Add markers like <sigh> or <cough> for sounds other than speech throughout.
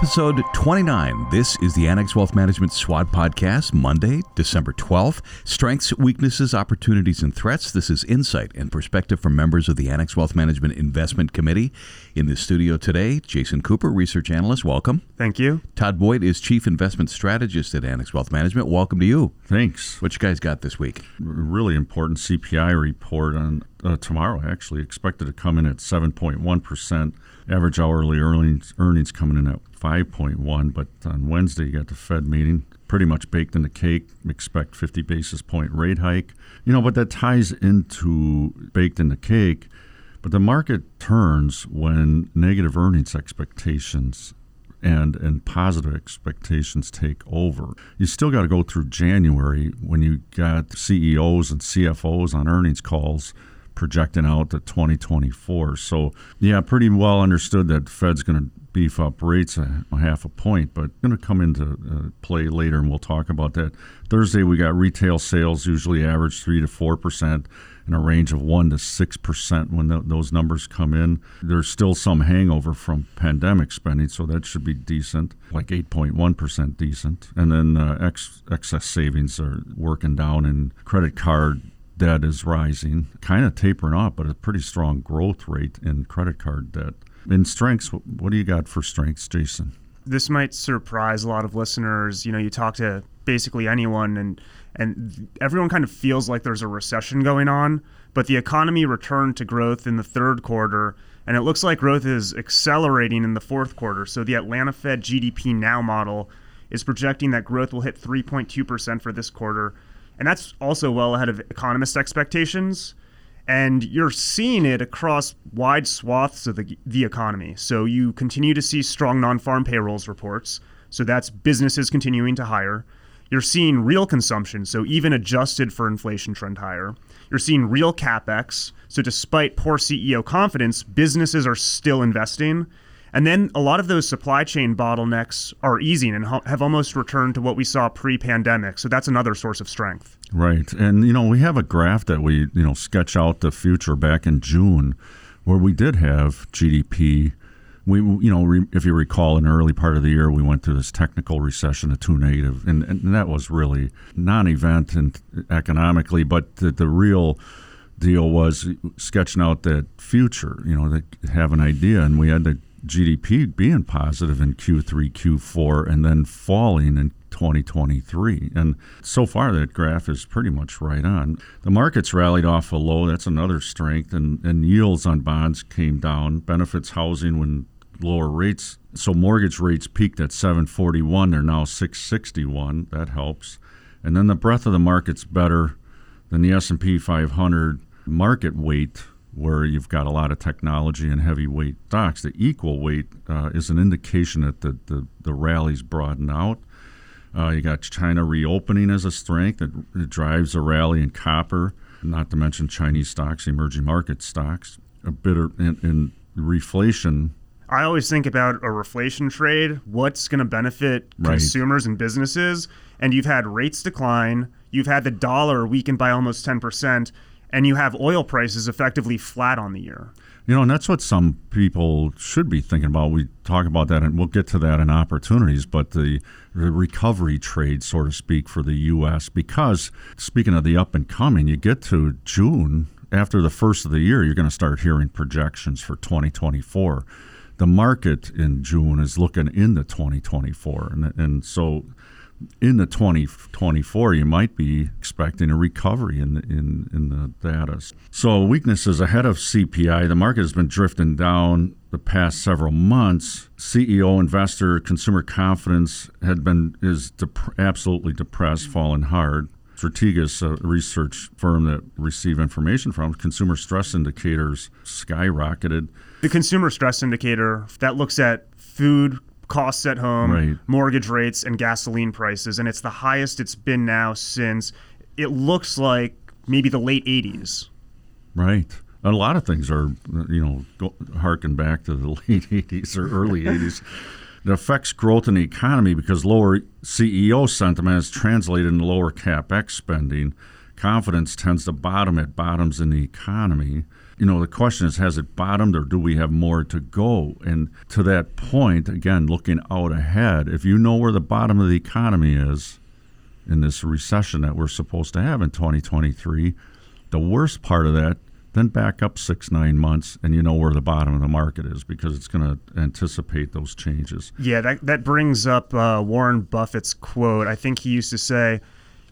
Episode 29. This is the Annex Wealth Management SWOT podcast, Monday, December 12th. Strengths, weaknesses, opportunities, and threats. This is insight and perspective from members of the Annex Wealth Management Investment Committee. In the studio today, Jason Cooper, research analyst. Welcome. Thank you. Todd Boyd is chief investment strategist at Annex Wealth Management. Welcome to you. Thanks. What you guys got this week? Really important CPI report on uh, tomorrow, actually. Expected to come in at 7.1%. Average hourly earnings, earnings coming in at 5.1. But on Wednesday, you got the Fed meeting. Pretty much baked in the cake. Expect 50 basis point rate hike. You know, but that ties into baked in the cake. But the market turns when negative earnings expectations and and positive expectations take over. You still got to go through January when you got CEOs and CFOs on earnings calls projecting out to 2024. So, yeah, pretty well understood that Fed's going to beef up rates a, a, half a point, but going to come into uh, play later, and we'll talk about that. Thursday, we got retail sales usually average 3 to 4 percent in a range of 1 to 6 percent when the, those numbers come in. There's still some hangover from pandemic spending, so that should be decent, like 8.1 percent decent. And then uh, ex- excess savings are working down, and credit card debt is rising, kind of tapering off, but a pretty strong growth rate in credit card debt. In strengths, what do you got for strengths, Jason? This might surprise a lot of listeners. You know, you talk to basically anyone, and and everyone kind of feels like there's a recession going on. But the economy returned to growth in the third quarter, and it looks like growth is accelerating in the fourth quarter. So the Atlanta Fed GDP Now model is projecting that growth will hit 3.2% for this quarter and that's also well ahead of economist expectations. And you're seeing it across wide swaths of the, the economy. So you continue to see strong non farm payrolls reports. So that's businesses continuing to hire. You're seeing real consumption, so even adjusted for inflation trend higher. You're seeing real capex. So despite poor CEO confidence, businesses are still investing. And then a lot of those supply chain bottlenecks are easing and have almost returned to what we saw pre-pandemic. So that's another source of strength. Right. And you know, we have a graph that we, you know, sketch out the future back in June where we did have GDP we you know re, if you recall in the early part of the year we went through this technical recession a two negative and, and that was really non-event and economically but the, the real deal was sketching out that future you know that have an idea and we had to GDP being positive in Q3, Q4, and then falling in 2023. And so far, that graph is pretty much right on. The market's rallied off a low. That's another strength. And, and yields on bonds came down. Benefits housing when lower rates. So mortgage rates peaked at 741. They're now 661. That helps. And then the breadth of the market's better than the S&P 500 market weight where you've got a lot of technology and heavyweight stocks. The equal weight uh, is an indication that the, the, the rally's broaden out. Uh, you got China reopening as a strength that drives a rally in copper, not to mention Chinese stocks, emerging market stocks. A bit of, in, in reflation. I always think about a reflation trade. What's going to benefit right. consumers and businesses? And you've had rates decline. You've had the dollar weaken by almost 10% and you have oil prices effectively flat on the year. You know, and that's what some people should be thinking about. We talk about that, and we'll get to that in opportunities, but the, the recovery trade, so to speak, for the U.S., because speaking of the up and coming, you get to June, after the first of the year, you're going to start hearing projections for 2024. The market in June is looking into 2024. And, and so in the 2024, you might be expecting a recovery in the, in, in the data. So weaknesses ahead of CPI. The market has been drifting down the past several months. CEO, investor, consumer confidence had been is dep- absolutely depressed, fallen hard. Strategas, a research firm that receive information from consumer stress indicators skyrocketed. The consumer stress indicator that looks at food costs at home, right. mortgage rates, and gasoline prices. And it's the highest it's been now since it looks like maybe the late 80s. Right. A lot of things are, you know, go, harken back to the <laughs> late 80s or early <laughs> 80s. It affects growth in the economy because lower CEO sentiment is translated into lower capex spending confidence tends to bottom at bottoms in the economy. You know, the question is, has it bottomed or do we have more to go? And to that point, again, looking out ahead, if you know where the bottom of the economy is in this recession that we're supposed to have in 2023, the worst part of that then back up six nine months and you know where the bottom of the market is because it's going to anticipate those changes yeah that, that brings up uh, warren buffett's quote i think he used to say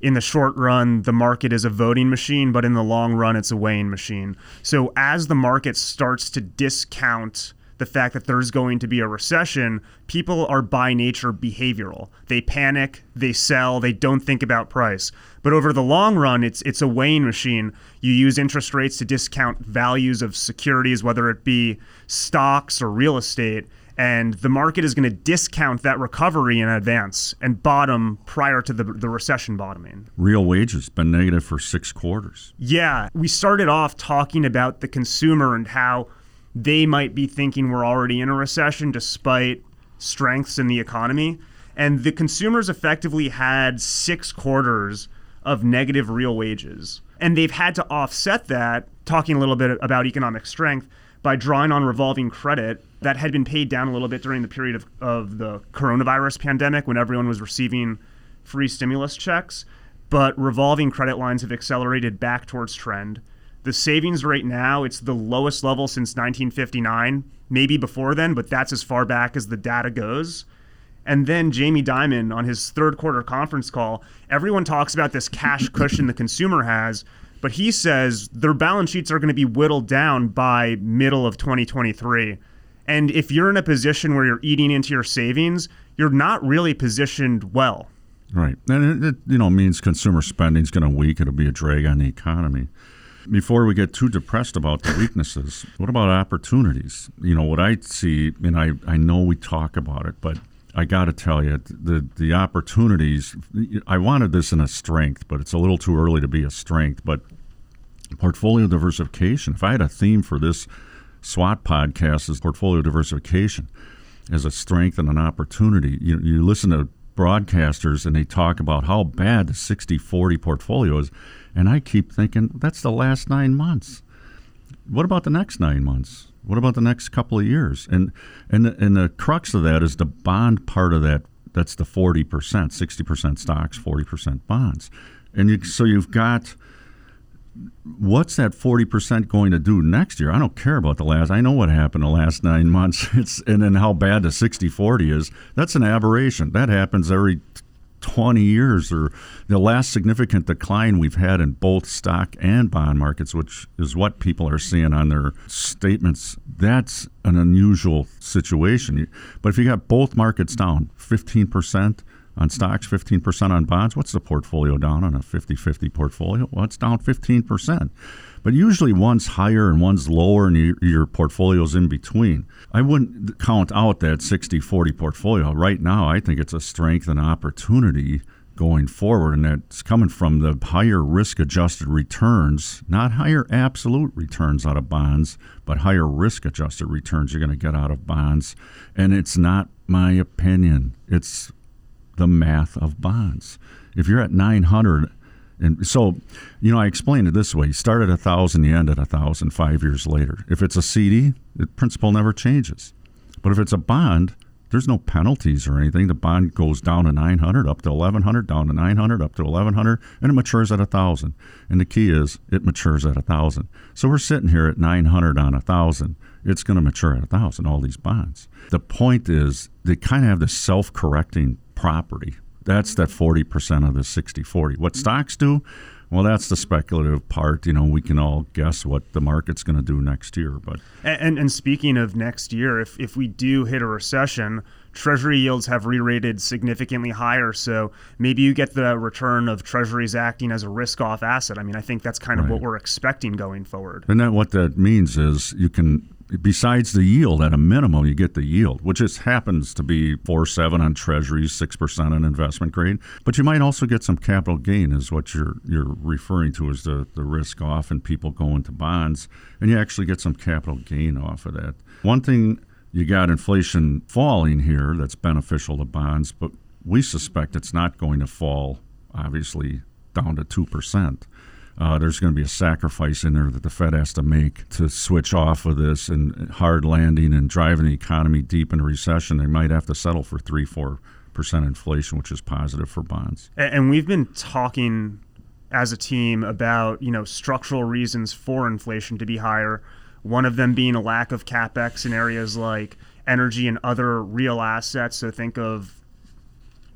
in the short run the market is a voting machine but in the long run it's a weighing machine so as the market starts to discount the fact that there's going to be a recession, people are by nature behavioral. They panic, they sell, they don't think about price. But over the long run, it's it's a weighing machine. You use interest rates to discount values of securities, whether it be stocks or real estate, and the market is going to discount that recovery in advance and bottom prior to the, the recession bottoming. Real wages been negative for six quarters. Yeah, we started off talking about the consumer and how they might be thinking we're already in a recession despite strengths in the economy. And the consumers effectively had six quarters of negative real wages. And they've had to offset that, talking a little bit about economic strength, by drawing on revolving credit that had been paid down a little bit during the period of, of the coronavirus pandemic when everyone was receiving free stimulus checks. But revolving credit lines have accelerated back towards trend. The savings rate now, it's the lowest level since 1959, maybe before then, but that's as far back as the data goes. And then Jamie Dimon on his third quarter conference call, everyone talks about this cash cushion the consumer has, but he says their balance sheets are going to be whittled down by middle of 2023. And if you're in a position where you're eating into your savings, you're not really positioned well. Right. And it, it you know means consumer spending is going to weak. It'll be a drag on the economy. Before we get too depressed about the weaknesses, what about opportunities? You know, what I see, and I, I know we talk about it, but I got to tell you, the the opportunities. I wanted this in a strength, but it's a little too early to be a strength. But portfolio diversification. If I had a theme for this SWOT podcast, is portfolio diversification as a strength and an opportunity. You you listen to broadcasters and they talk about how bad the 60-40 portfolio is and I keep thinking, that's the last nine months. What about the next nine months? What about the next couple of years? And and the, and the crux of that is the bond part of that. That's the forty percent, sixty percent stocks, forty percent bonds, and you, so you've got what's that 40% going to do next year? I don't care about the last. I know what happened the last nine months. <laughs> It's and then how bad the 60-40 is. That's an aberration. That happens every 20 years or the last significant decline we've had in both stock and bond markets, which is what people are seeing on their statements, that's an unusual situation. But if you got both markets down 15%, on stocks, 15% on bonds. What's the portfolio down on a 50 50 portfolio? Well, it's down 15%. But usually one's higher and one's lower, and your, portfolio's in between. I wouldn't count out that 60 40 portfolio. Right now, I think it's a strength and opportunity going forward, and that's coming from the higher risk adjusted returns, not higher absolute returns out of bonds, but higher risk adjusted returns you're going to get out of bonds. And it's not my opinion, it's the math of bonds. If you're at 900, and so, you know, I explained it this way: you start at a thousand, you end at a thousand five years later. If it's a CD, the principal never changes. But if it's a bond, there's no penalties or anything. The bond goes down to 900, up to 1100, down to 900, up to 1100, and it matures at a 1000. And the key is it matures at a 1000. So we're sitting here at 900 on a 1000. It's going to mature at a 1000, all these bonds. The point is they kind of have this self correcting property. That's that 40% of the 60 40. What stocks do, well, that's the speculative part. You know, we can all guess what the market's going to do next year. But and, and speaking of next year, if if we do hit a recession, Treasury yields have re-rated significantly higher. So maybe you get the return of Treasuries acting as a risk-off asset. I mean, I think that's kind of right. what we're expecting going forward. And that what that means is you can besides the yield, at a minimum, you get the yield, which just happens to be four seven on treasuries, six percent on investment grade. But you might also get some capital gain, is what you're you're referring to as the, the risk off and people going to bonds, and you actually get some capital gain off of that. One thing you got inflation falling here that's beneficial to bonds, but we suspect it's not going to fall, obviously, down to two percent. Uh, there's going to be a sacrifice in there that the Fed has to make to switch off of this and hard landing and driving the economy deep into recession. They might have to settle for three, four percent inflation, which is positive for bonds. And we've been talking as a team about you know structural reasons for inflation to be higher. One of them being a lack of capex in areas like energy and other real assets. So think of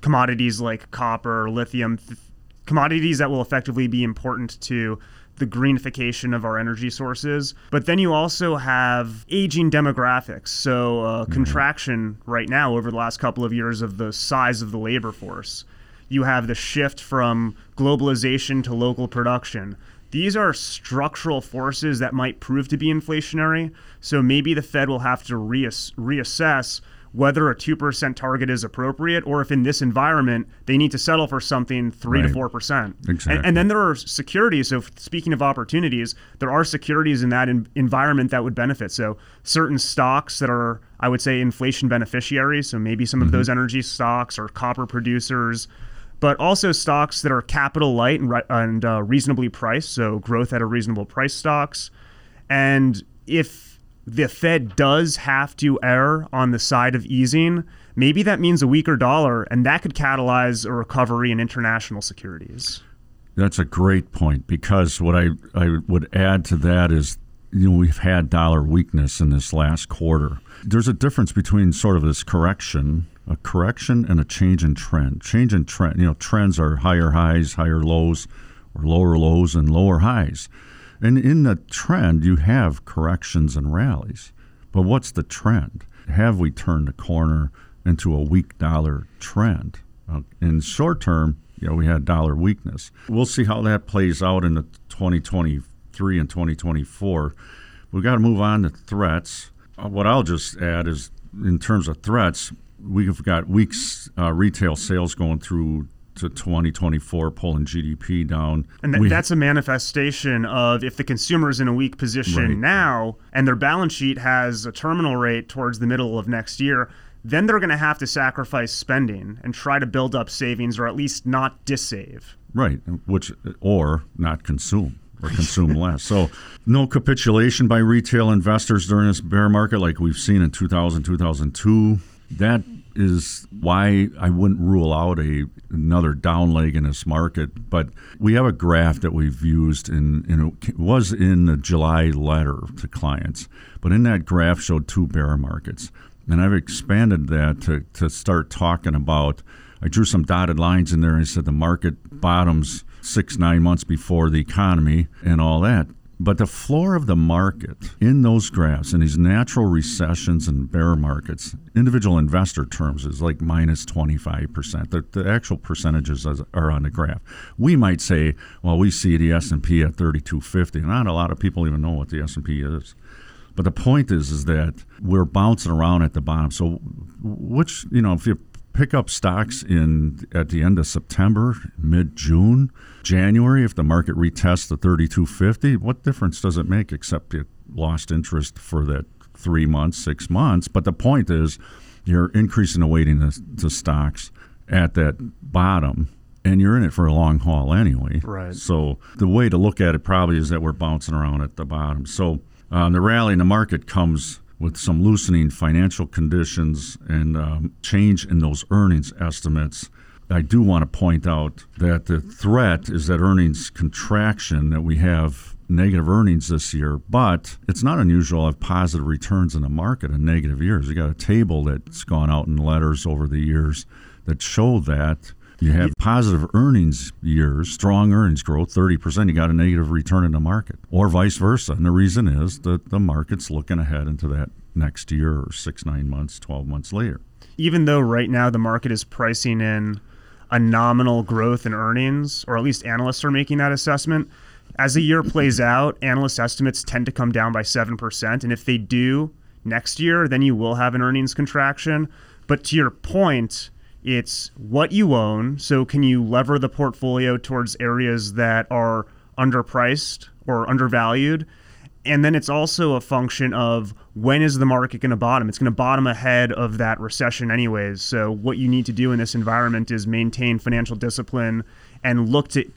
commodities like copper, lithium, th- commodities that will effectively be important to the greenification of our energy sources. But then you also have aging demographics. So, uh, mm-hmm. contraction right now over the last couple of years of the size of the labor force. You have the shift from globalization to local production. These are structural forces that might prove to be inflationary. So maybe the Fed will have to reass- reassess whether a 2% target is appropriate or if in this environment they need to settle for something 3 right. to 4%. Exactly. And, and, then there are securities. So, speaking of opportunities, there are securities in that in, environment that would benefit. So, certain stocks that are, I would say, inflation beneficiaries. So, maybe some mm-hmm. of those energy stocks or copper producers. But also stocks that are capital light and, and uh, reasonably priced, so growth at a reasonable price stocks. And if the Fed does have to err on the side of easing, maybe that means a weaker dollar, and that could catalyze a recovery in international securities. That's a great point because what I, I would add to that is you know we've had dollar weakness in this last quarter. There's a difference between sort of this correction, a correction and a change in trend. Change in trend, you know, trends are higher highs, higher lows, or lower lows and lower highs. And in the trend, you have corrections and rallies. But what's the trend? Have we turned the corner into a weak dollar trend? Uh, in short term, you know, we had dollar weakness. We'll see how that plays out in the 2023 and 2024. We've got to move on to threats. Uh, what I'll just add is, in terms of threats, we've got weeks uh, retail sales going through to 2024, pulling GDP down. And th- we, that's a manifestation of if the consumer is in a weak position right. now and their balance sheet has a terminal rate towards the middle of next year, then they're going to have to sacrifice spending and try to build up savings or at least not dissave. Right, which or not consume or consume <laughs> less. So, no capitulation by retail investors during this bear market like we've seen in 2000, 2002. That is why I wouldn't rule out a another down leg in this market. But we have a graph that we've used in it was in the July letter to clients, but in that graph showed two bear markets, and I've expanded that to to start talking about. I drew some dotted lines in there and said the market bottoms six nine months before the economy and all that. But the floor of the market in those graphs, in these natural recessions and bear markets, individual investor terms is like minus 25%. The, the actual percentages are on the graph. We might say, well, we see the S&P at 3250. Not a lot of people even know what the S&P is. But the point is, is that we're bouncing around at the bottom. So, which you know, if you pick up stocks in at the end of September, mid June, January, if the market retests the 3250, what difference does it make except you lost interest for that three months, six months? But the point is, you're increasing the weighting to, to stocks at that bottom and you're in it for a long haul anyway. Right. So the way to look at it probably is that we're bouncing around at the bottom. So uh, the rally in the market comes with some loosening financial conditions and um, change in those earnings estimates. I do want to point out that the threat is that earnings contraction, that we have negative earnings this year, but it's not unusual to have positive returns in the market in negative years. You got a table that's gone out in letters over the years that show that you have positive earnings years, strong earnings growth, 30%, you got a negative return in the market, or vice versa. And the reason is that the market's looking ahead into that next year or six, nine months, 12 months later. Even though right now the market is pricing in a nominal growth in earnings, or at least analysts are making that assessment, as the year plays <clears throat> out, analyst estimates tend to come down by 7%. And if they do next year, then you will have an earnings contraction. But to your point, it's what you own. So, can you lever the portfolio towards areas that are underpriced or undervalued? And then it's also a function of when is the market going to bottom? It's going to bottom ahead of that recession, anyways. So, what you need to do in this environment is maintain financial discipline and look to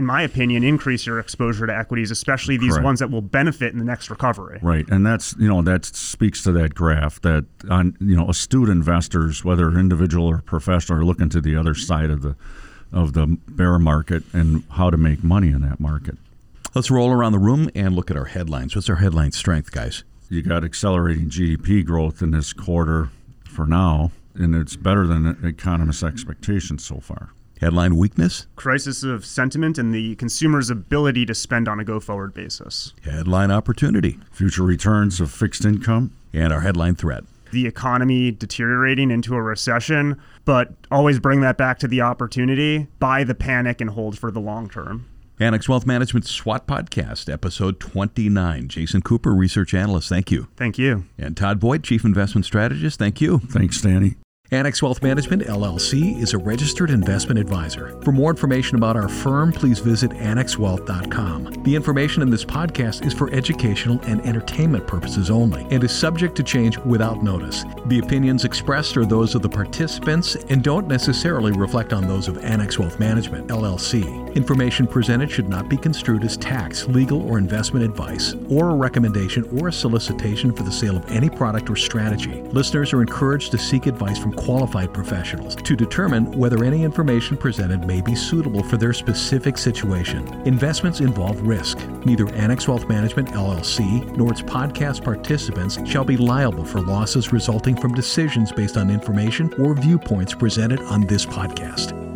in my opinion, increase your exposure to equities, especially these Correct. ones that will benefit in the next recovery. Right, and that's you know that speaks to that graph that on you know astute investors, whether individual or professional, are looking to the other side of the of the bear market and how to make money in that market. Let's roll around the room and look at our headlines. What's our headline strength, guys? You got accelerating GDP growth in this quarter for now, and it's better than economists' expectations so far. Headline weakness, Crisis of sentiment and the consumer's ability to spend on a go forward basis. headline opportunity, Future returns of fixed income. and our headline threat. The economy deteriorating into a recession, but always bring that back to the opportunity, buy the panic and hold for the long term. Annex Wealth Management SWOT Podcast, episode 29. Jason Cooper, research analyst, thank you. Thank you. And Todd Boyd, chief investment strategist, thank you. Thanks, Danny. Annex Wealth Management LLC is a registered investment advisor. For more information about our firm, please visit annexwealth.com. The information in this podcast is for educational and entertainment purposes only and is subject to change without notice. The opinions expressed are those of the participants and don't necessarily reflect on those of Annex Wealth Management LLC. Information presented should not be construed as tax, legal, or investment advice, or a recommendation or a solicitation for the sale of any product or strategy. Listeners are encouraged to seek advice from qualified professionals to determine whether any information presented may be suitable for their specific situation. Investments involve risk. Neither Annex Wealth Management LLC nor its podcast participants shall be liable for losses resulting from decisions based on information or viewpoints presented on this podcast.